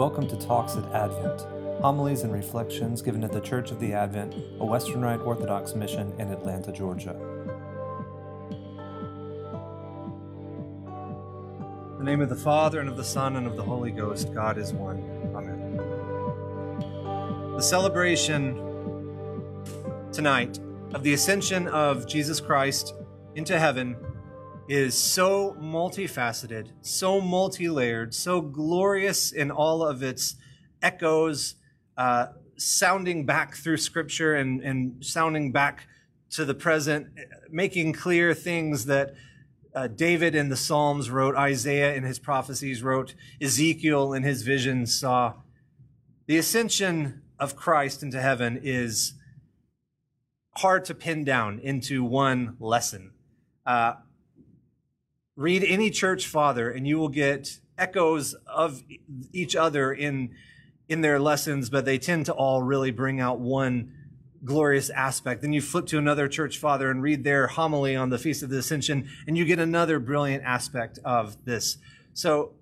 Welcome to Talks at Advent, homilies and reflections given at the Church of the Advent, a Western Rite Orthodox mission in Atlanta, Georgia. In the name of the Father, and of the Son, and of the Holy Ghost, God is one. Amen. The celebration tonight of the ascension of Jesus Christ into heaven is so multifaceted, so multi layered, so glorious in all of its echoes, uh, sounding back through Scripture and, and sounding back to the present, making clear things that uh, David in the Psalms wrote, Isaiah in his prophecies wrote, Ezekiel in his visions saw. The ascension of Christ into heaven is hard to pin down into one lesson. Uh, Read any church father, and you will get echoes of each other in, in their lessons, but they tend to all really bring out one glorious aspect. Then you flip to another church father and read their homily on the Feast of the Ascension, and you get another brilliant aspect of this. So,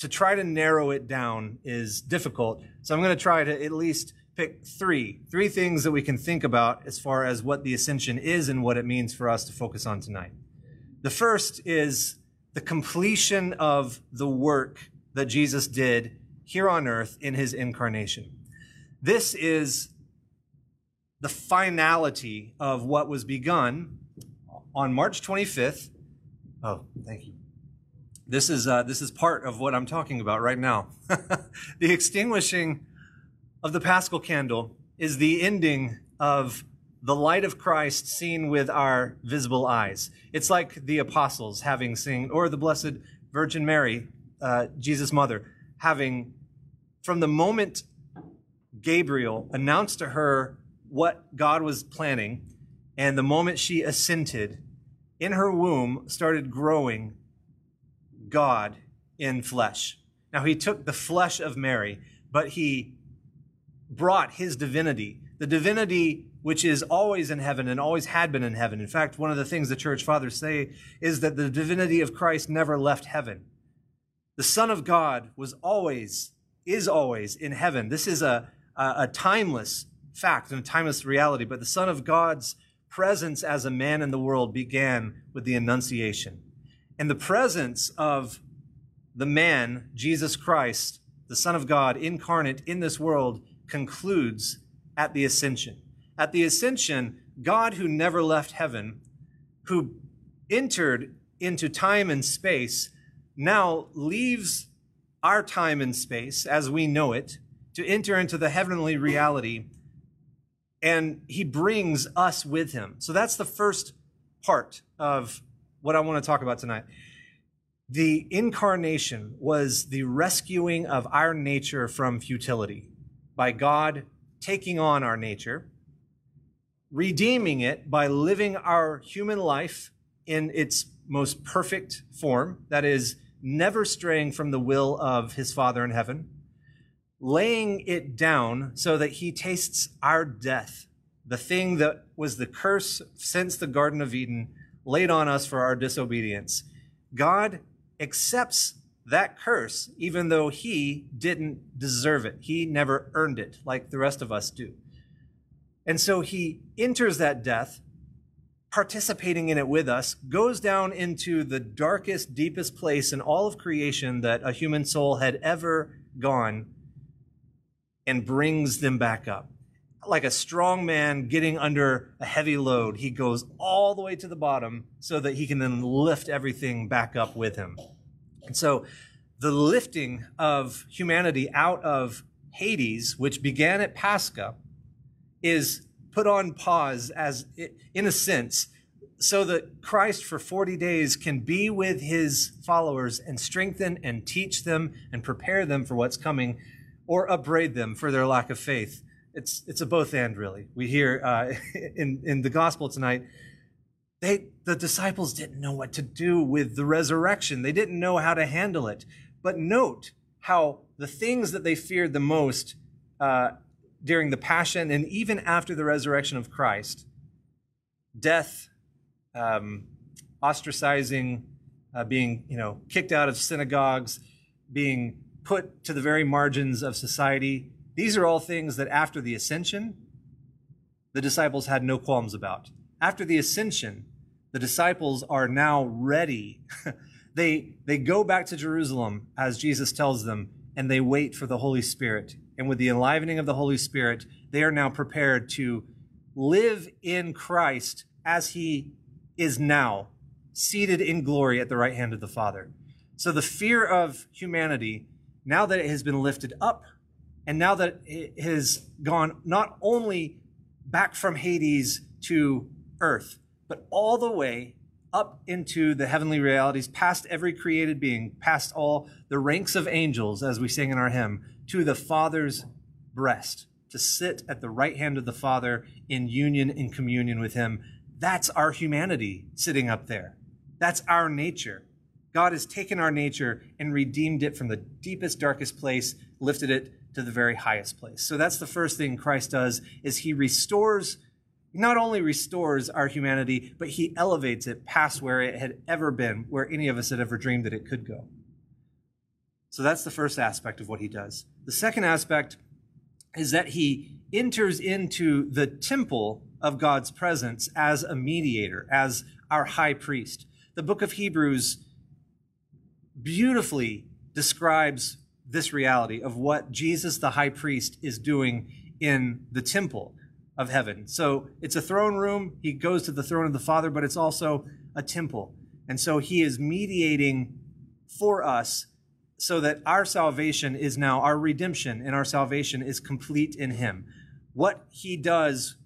to try to narrow it down is difficult. So, I'm going to try to at least pick three, three things that we can think about as far as what the ascension is and what it means for us to focus on tonight. The first is the completion of the work that Jesus did here on earth in his incarnation. This is the finality of what was begun on March 25th. Oh, thank you. This is, uh, this is part of what I'm talking about right now. the extinguishing of the paschal candle is the ending of the light of Christ seen with our visible eyes. It's like the apostles having seen, or the Blessed Virgin Mary, uh, Jesus' mother, having, from the moment Gabriel announced to her what God was planning, and the moment she assented, in her womb started growing God in flesh. Now, he took the flesh of Mary, but he brought his divinity, the divinity which is always in heaven and always had been in heaven. In fact, one of the things the church fathers say is that the divinity of Christ never left heaven. The Son of God was always, is always in heaven. This is a, a, a timeless fact and a timeless reality, but the Son of God's presence as a man in the world began with the Annunciation. And the presence of the man, Jesus Christ, the Son of God, incarnate in this world, concludes at the ascension. At the ascension, God, who never left heaven, who entered into time and space, now leaves our time and space as we know it to enter into the heavenly reality, and he brings us with him. So that's the first part of what I want to talk about tonight. The incarnation was the rescuing of our nature from futility by God taking on our nature redeeming it by living our human life in its most perfect form, that is, never straying from the will of his Father in heaven, laying it down so that he tastes our death, the thing that was the curse since the Garden of Eden laid on us for our disobedience. God accepts that curse, even though he didn't deserve it. He never earned it like the rest of us do. And so he enters that death, participating in it with us, goes down into the darkest, deepest place in all of creation that a human soul had ever gone, and brings them back up. Like a strong man getting under a heavy load, he goes all the way to the bottom so that he can then lift everything back up with him. And so the lifting of humanity out of Hades, which began at Pascha, is put on pause as in a sense so that Christ for 40 days can be with his followers and strengthen and teach them and prepare them for what's coming or upbraid them for their lack of faith. It's, it's a both and, really. We hear uh, in, in the gospel tonight, they, the disciples didn't know what to do with the resurrection, they didn't know how to handle it. But note how the things that they feared the most uh, during the passion and even after the resurrection of Christ death, um, ostracizing, uh, being you know kicked out of synagogues, being put to the very margins of society. These are all things that after the ascension, the disciples had no qualms about. After the ascension, the disciples are now ready. they, they go back to Jerusalem, as Jesus tells them, and they wait for the Holy Spirit. And with the enlivening of the Holy Spirit, they are now prepared to live in Christ as he is now, seated in glory at the right hand of the Father. So the fear of humanity, now that it has been lifted up, and now that it has gone not only back from Hades to earth, but all the way up into the heavenly realities, past every created being, past all the ranks of angels, as we sing in our hymn, to the Father's breast, to sit at the right hand of the Father in union, in communion with Him. That's our humanity sitting up there. That's our nature. God has taken our nature and redeemed it from the deepest, darkest place, lifted it to the very highest place. So that's the first thing Christ does is he restores not only restores our humanity, but he elevates it past where it had ever been, where any of us had ever dreamed that it could go. So that's the first aspect of what he does. The second aspect is that he enters into the temple of God's presence as a mediator, as our high priest. The book of Hebrews beautifully describes this reality of what Jesus, the high priest, is doing in the temple of heaven. So it's a throne room. He goes to the throne of the Father, but it's also a temple. And so he is mediating for us so that our salvation is now, our redemption and our salvation is complete in him. What he does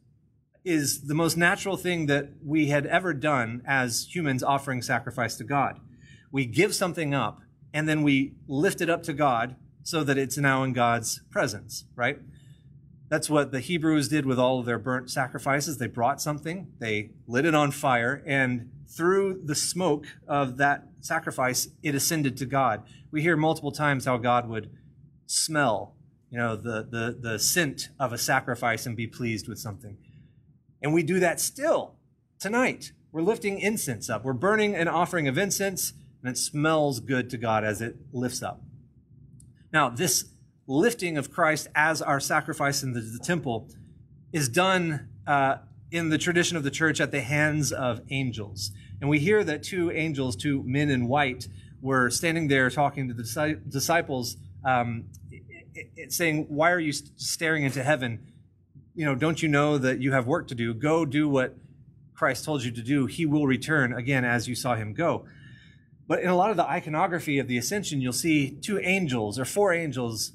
is the most natural thing that we had ever done as humans offering sacrifice to God. We give something up and then we lift it up to God so that it's now in God's presence, right? That's what the Hebrews did with all of their burnt sacrifices. They brought something, they lit it on fire, and through the smoke of that sacrifice, it ascended to God. We hear multiple times how God would smell, you know, the, the, the scent of a sacrifice and be pleased with something. And we do that still tonight. We're lifting incense up. We're burning an offering of incense, and it smells good to God as it lifts up. Now, this lifting of Christ as our sacrifice in the, the temple is done uh, in the tradition of the church at the hands of angels. And we hear that two angels, two men in white, were standing there talking to the disciples, um, saying, Why are you staring into heaven? You know, don't you know that you have work to do? Go do what Christ told you to do. He will return again as you saw him go. But in a lot of the iconography of the ascension, you'll see two angels or four angels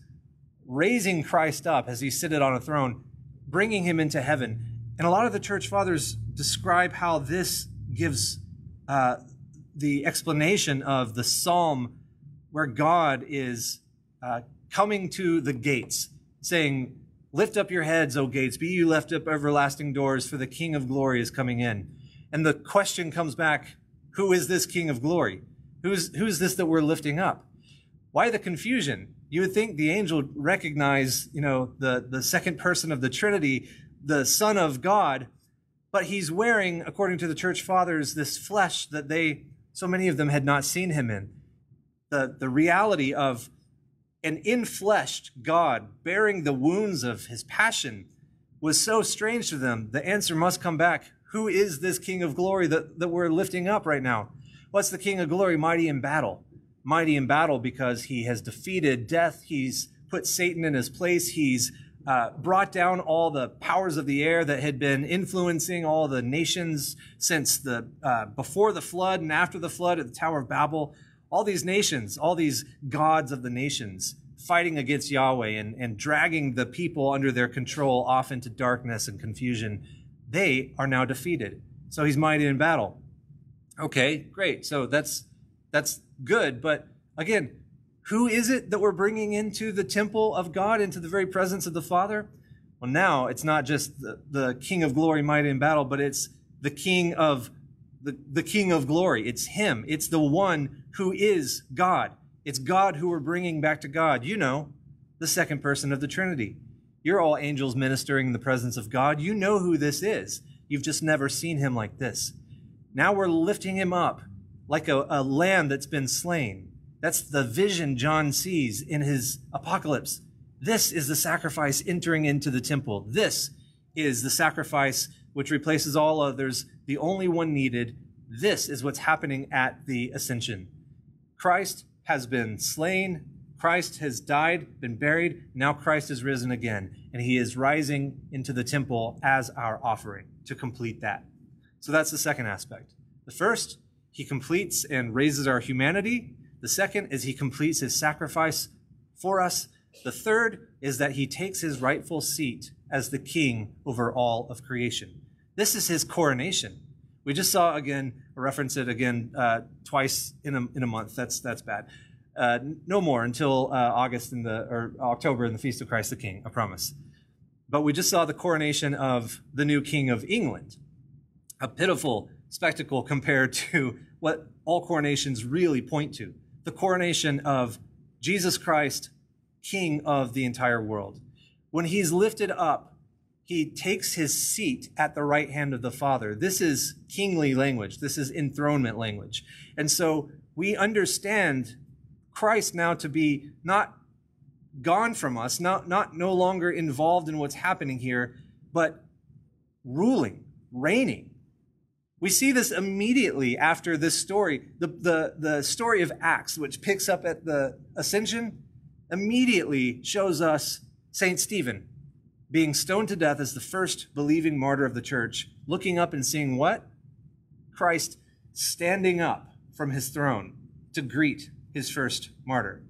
raising Christ up as he's seated on a throne, bringing him into heaven. And a lot of the church fathers describe how this gives uh, the explanation of the psalm where God is uh, coming to the gates, saying, Lift up your heads, O gates, be you left up everlasting doors, for the King of glory is coming in. And the question comes back Who is this King of glory? Who's, who's this that we're lifting up? Why the confusion? You would think the angel recognize, you know, the, the second person of the Trinity, the Son of God, but he's wearing, according to the church fathers, this flesh that they, so many of them had not seen him in. The, the reality of an infleshed God bearing the wounds of his passion was so strange to them. The answer must come back. Who is this King of glory that, that we're lifting up right now? What's the King of glory mighty in battle? Mighty in battle because he has defeated death. He's put Satan in his place. He's uh, brought down all the powers of the air that had been influencing all the nations since the uh, before the flood and after the flood at the Tower of Babel. All these nations, all these gods of the nations, fighting against Yahweh and, and dragging the people under their control off into darkness and confusion. They are now defeated. So he's mighty in battle. Okay, great. So that's that's good. But again, who is it that we're bringing into the temple of God, into the very presence of the Father? Well, now it's not just the, the King of glory, mighty in battle, but it's the King of the, the King of glory. It's Him. It's the one who is God. It's God who we're bringing back to God. You know, the second person of the Trinity. You're all angels ministering in the presence of God. You know who this is. You've just never seen him like this. Now we're lifting him up like a, a lamb that's been slain. That's the vision John sees in his apocalypse. This is the sacrifice entering into the temple. This is the sacrifice which replaces all others, the only one needed. This is what's happening at the ascension. Christ has been slain. Christ has died, been buried. Now Christ is risen again, and he is rising into the temple as our offering to complete that. So that's the second aspect. The first, he completes and raises our humanity. The second is he completes his sacrifice for us. The third is that he takes his rightful seat as the king over all of creation. This is his coronation. We just saw again, reference it again uh, twice in a, in a month. That's, that's bad. Uh, no more until uh, August in the, or October in the Feast of Christ the King, I promise. But we just saw the coronation of the new king of England. A pitiful spectacle compared to what all coronations really point to. The coronation of Jesus Christ, King of the entire world. When he's lifted up he takes his seat at the right hand of the Father. This is kingly language. This is enthronement language. And so we understand Christ now to be not gone from us, not, not no longer involved in what's happening here, but ruling, reigning. We see this immediately after this story. The, the, the story of Acts, which picks up at the ascension, immediately shows us St. Stephen being stoned to death as the first believing martyr of the church, looking up and seeing what? Christ standing up from his throne to greet his first martyr.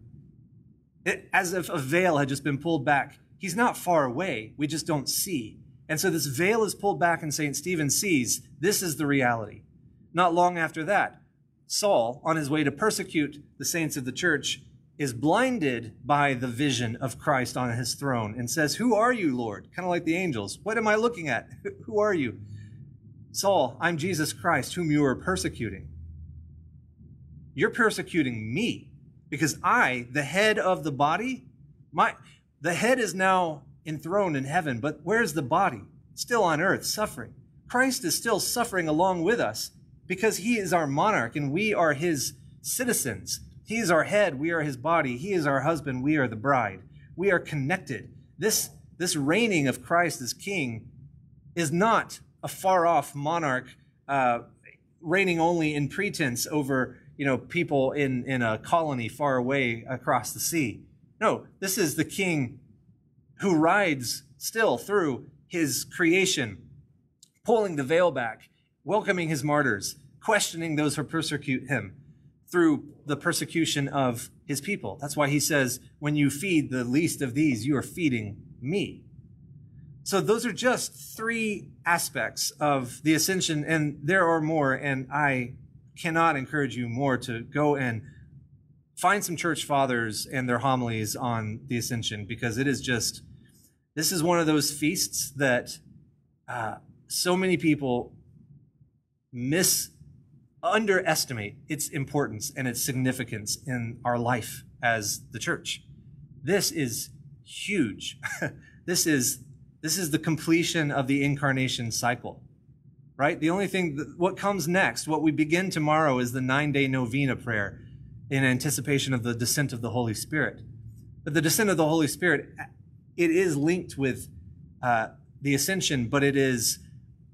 It, as if a veil had just been pulled back. He's not far away, we just don't see. And so this veil is pulled back, and St. Stephen sees this is the reality. Not long after that, Saul, on his way to persecute the saints of the church, is blinded by the vision of Christ on his throne and says, Who are you, Lord? Kind of like the angels. What am I looking at? Who are you? Saul, I'm Jesus Christ, whom you are persecuting. You're persecuting me because I, the head of the body, my the head is now enthroned in heaven, but where's the body? Still on earth, suffering. Christ is still suffering along with us because he is our monarch and we are his citizens. He is our head, we are his body. He is our husband, we are the bride. We are connected. This, this reigning of Christ as king is not a far off monarch uh, reigning only in pretense over you know, people in, in a colony far away across the sea. No, this is the king who rides still through his creation, pulling the veil back, welcoming his martyrs, questioning those who persecute him, through the persecution of his people. That's why he says, when you feed the least of these, you are feeding me. So those are just three aspects of the ascension, and there are more, and I cannot encourage you more to go and find some church fathers and their homilies on the ascension because it is just, this is one of those feasts that uh, so many people miss underestimate its importance and its significance in our life as the church. This is huge. this is this is the completion of the incarnation cycle. Right? The only thing that, what comes next, what we begin tomorrow is the 9-day novena prayer in anticipation of the descent of the Holy Spirit. But the descent of the Holy Spirit it is linked with uh, the ascension, but it is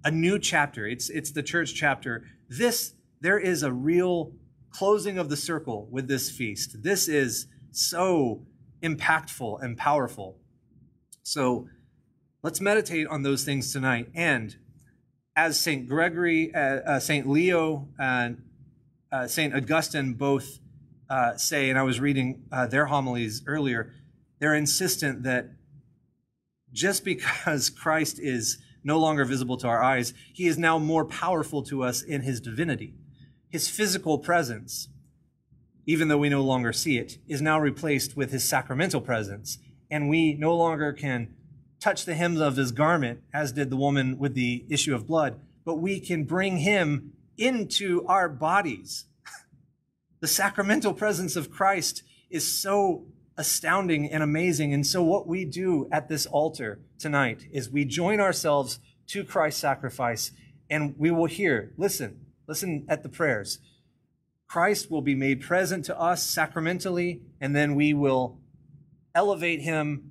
a new chapter. It's it's the church chapter. This there is a real closing of the circle with this feast. This is so impactful and powerful. So let's meditate on those things tonight. And as St. Gregory, uh, uh, St. Leo, and uh, St. Augustine both uh, say, and I was reading uh, their homilies earlier, they're insistent that just because Christ is no longer visible to our eyes, he is now more powerful to us in his divinity his physical presence, even though we no longer see it, is now replaced with his sacramental presence. And we no longer can touch the hems of his garment, as did the woman with the issue of blood, but we can bring him into our bodies. the sacramental presence of Christ is so astounding and amazing. And so, what we do at this altar tonight is we join ourselves to Christ's sacrifice, and we will hear, listen, Listen at the prayers. Christ will be made present to us sacramentally, and then we will elevate him,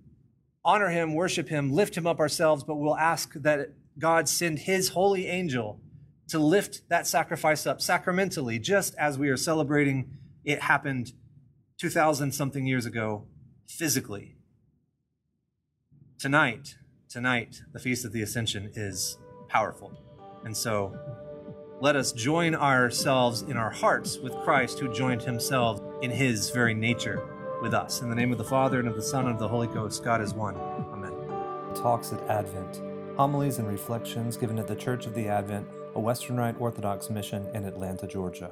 honor him, worship him, lift him up ourselves, but we'll ask that God send his holy angel to lift that sacrifice up sacramentally, just as we are celebrating it happened 2,000 something years ago physically. Tonight, tonight, the Feast of the Ascension is powerful. And so let us join ourselves in our hearts with Christ, who joined himself in his very nature with us. In the name of the Father, and of the Son, and of the Holy Ghost, God is one. Amen. Talks at Advent Homilies and reflections given at the Church of the Advent, a Western Rite Orthodox mission in Atlanta, Georgia.